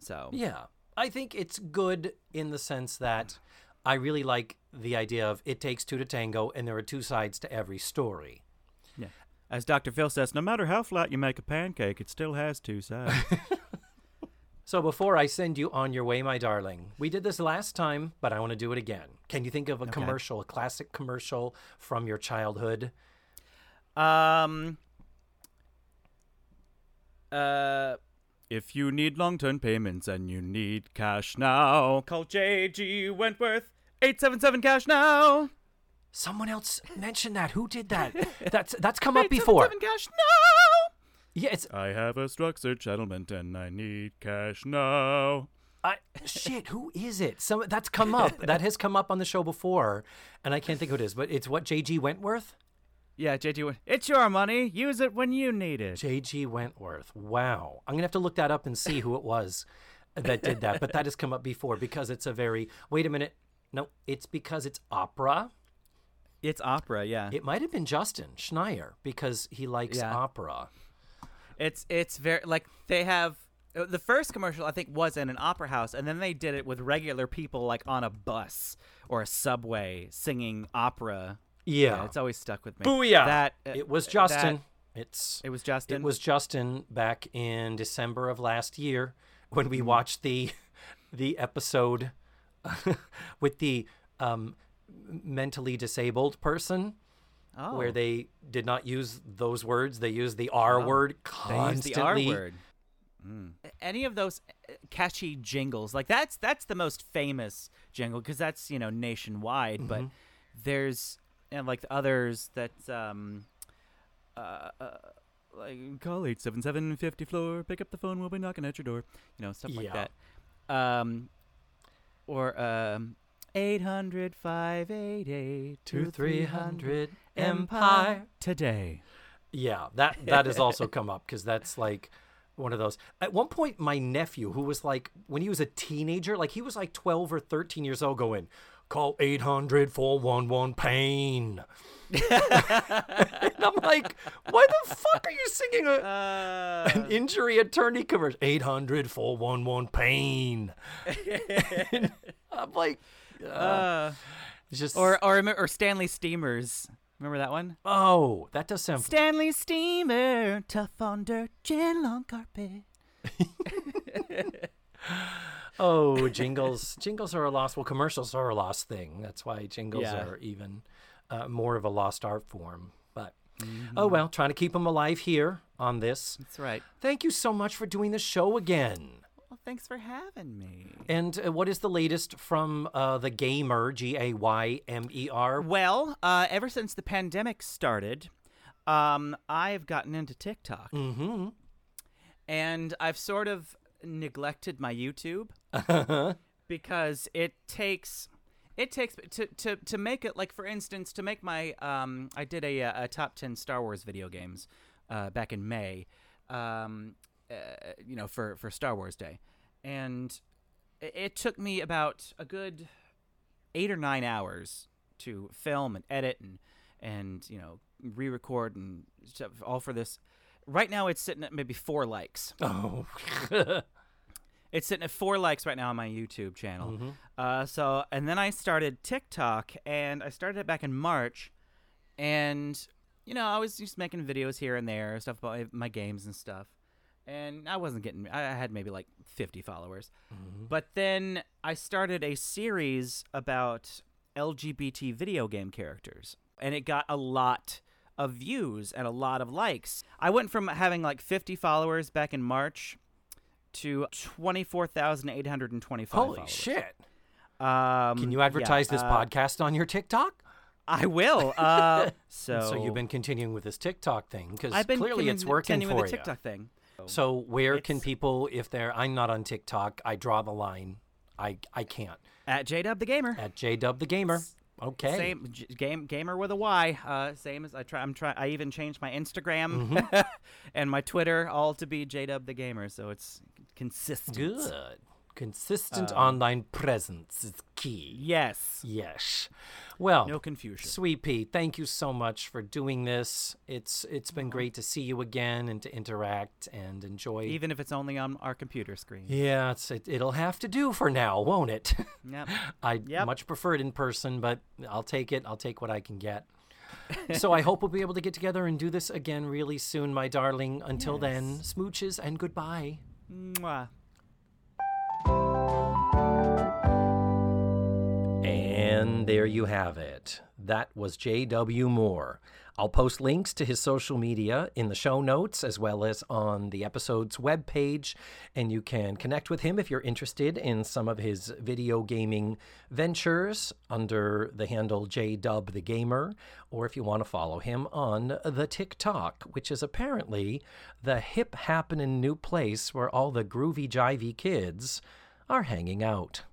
So Yeah. I think it's good in the sense that I really like the idea of it takes two to tango and there are two sides to every story. yeah. As Dr. Phil says, no matter how flat you make a pancake, it still has two sides. [LAUGHS] So before I send you on your way, my darling, we did this last time, but I want to do it again. Can you think of a commercial, a classic commercial from your childhood? um. Uh. If you need long-term payments and you need cash now, call JG Wentworth 877 cash now. Someone else [LAUGHS] mentioned that. Who did that? [LAUGHS] That's that's come up before. 877 cash now. Yeah, it's I have a structured settlement and I need cash now. I shit. Who is it? Some that's come up. [LAUGHS] that has come up on the show before, and I can't think who it is. But it's what J.G. Wentworth. Yeah, JG, Went- it's your money. Use it when you need it. J.G. Wentworth. Wow. I'm gonna have to look that up and see who it was that did that. But that has come up before because it's a very. Wait a minute. No, it's because it's opera. It's opera, yeah. It might have been Justin Schneier because he likes Yeah. opera. It's it's very like they have uh, the first commercial I think was in an opera house, and then they did it with regular people like on a bus or a subway singing opera. Yeah. it's always stuck with me. Booyah! That uh, it was that- Justin. it's it was Justin. It was Justin back in December of last year when Mm-hmm. we watched the [LAUGHS] the episode [LAUGHS] with the um, mentally disabled person oh, where they did not use those words. They used the R Oh. word used the R constantly. word. Any of those uh, catchy jingles, like that's that's the most famous jingle because that's you know nationwide. But there's and like the others that um, uh, uh, like call eight seven seven fifty floor, pick up the phone, we'll be knocking at your door. You know stuff like Yeah. that. Um, or um, 800 588 Two three hundred Empire Empire. today. Yeah, that that has also come up because that's like one of those. At one point, my nephew, who was like when he was a teenager, like he was like twelve or thirteen years old, going, "Call 800-411 pain." [LAUGHS] and I'm like, "Why the fuck are you singing a, Uh, an injury attorney commercial? 800-411 pain." [LAUGHS] I'm like, uh, it's just or or or Stanley Steemers. Remember that one? oh, that does sound Stanley Steemer, tough on dirt, gin long carpet. [LAUGHS] Oh, jingles! [LAUGHS] jingles are a lost. Well, commercials are a lost thing. That's why jingles Yeah. are even uh, more of a lost art form. But Mm-hmm. oh well, trying to keep them alive here on this. That's right. Thank you so much for doing the show again. Thanks for having me. And uh, what is the latest from uh, the gamer? G A Y M E R. Well, uh, ever since the pandemic started, um, I've gotten into TikTok, Mm-hmm. and I've sort of neglected my YouTube Uh-huh. [LAUGHS] because it takes it takes to, to to make it like for instance to make my um I did a a top 10 Star Wars video games uh back in May um uh, you know for for Star Wars Day and it, took me about a good 8 or 9 hours to film and edit and and you know re-record and stuff all for this right now it's sitting at maybe 4 likes Oh. [LAUGHS] it's sitting at four likes right now on my YouTube channel. Mhm. Uh, so, and then I started TikTok, and I started it back in March, and you know I was just making videos here and there, stuff about my, my games and stuff, and I wasn't getting. I had maybe like fifty followers, but then I started a series about LGBT video game characters, and it got a lot of views and a lot of likes. I went from having like 50 followers back in March to 24,825 Holy followers. shit! Um, Can you yeah, advertise this uh, podcast on your TikTok? I will. Uh, [LAUGHS] so, So you've been continuing with this TikTok thing because clearly it's working for with the you. TikTok thing. So where can people, if they're, I'm not on TikTok, I draw the line. I I can't. At JDub the Gamer. At JDub the Gamer. Okay. Same J- game gamer with a Y. Uh, same as I try. I'm try. I even changed my Instagram Mm-hmm. [LAUGHS] and my Twitter all to be JDub the Gamer, so it's consistent. Good. Consistent Um, online presence is key. Yes. Yes. Well, No confusion. Sweet Pea, thank you so much for doing this. It's it's been great to see you again and to interact and enjoy. Even if it's only on our computer screen. yeah, it's, it, it'll have to do for now, won't it? [LAUGHS] Yep. I Yep. much prefer it in person, but I'll take it. I'll take what I can get. [LAUGHS] so I hope we'll be able to get together and do this again really soon, my darling. Until then, smooches and goodbye. Mwah. Thank you. And there you have it. That was J.W. Moore. I'll post links to his social media in the show notes as well as on the episode's webpage, and you can connect with him if you're interested in some of his video gaming ventures under the handle JDub the Gamer, or if you want to follow him on the TikTok, which is apparently the hip happening new place where all the groovy jivey kids are hanging out.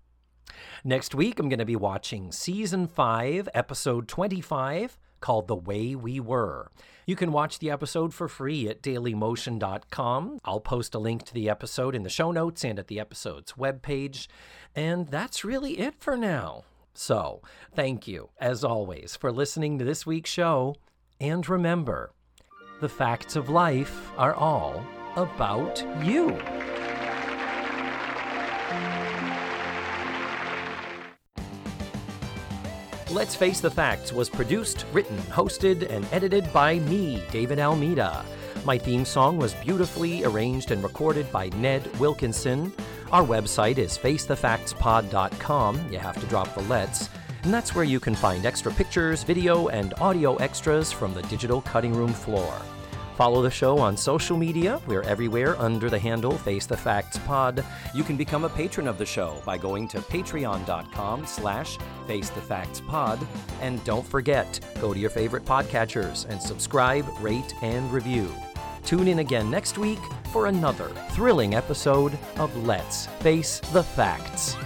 Next week, I'm going to be watching Season 5, Episode 25, called The Way We Were. You can watch the episode for free at dailymotion.com. I'll post a link to the episode in the show notes and at the episode's webpage. And that's really it for now. So, thank you, as always, for listening to this week's show. And remember, the facts of life are all about you. Let's Face the Facts was produced, written, hosted, and edited by me, David Almeida. My theme song was beautifully arranged and recorded by Ned Wilkinson. Our website is facethefactspod.com. You have to drop the let's. And that's where you can find extra pictures, video, and audio extras from the digital cutting room floor. Follow the show on social media. We're everywhere under the handle Face the Facts Pod. You can become a patron of the show by going to patreon.com slash Face the Facts Pod. And don't forget, go to your favorite podcatchers and subscribe, rate, and review. Tune in again next week for another thrilling episode of Let's Face the Facts.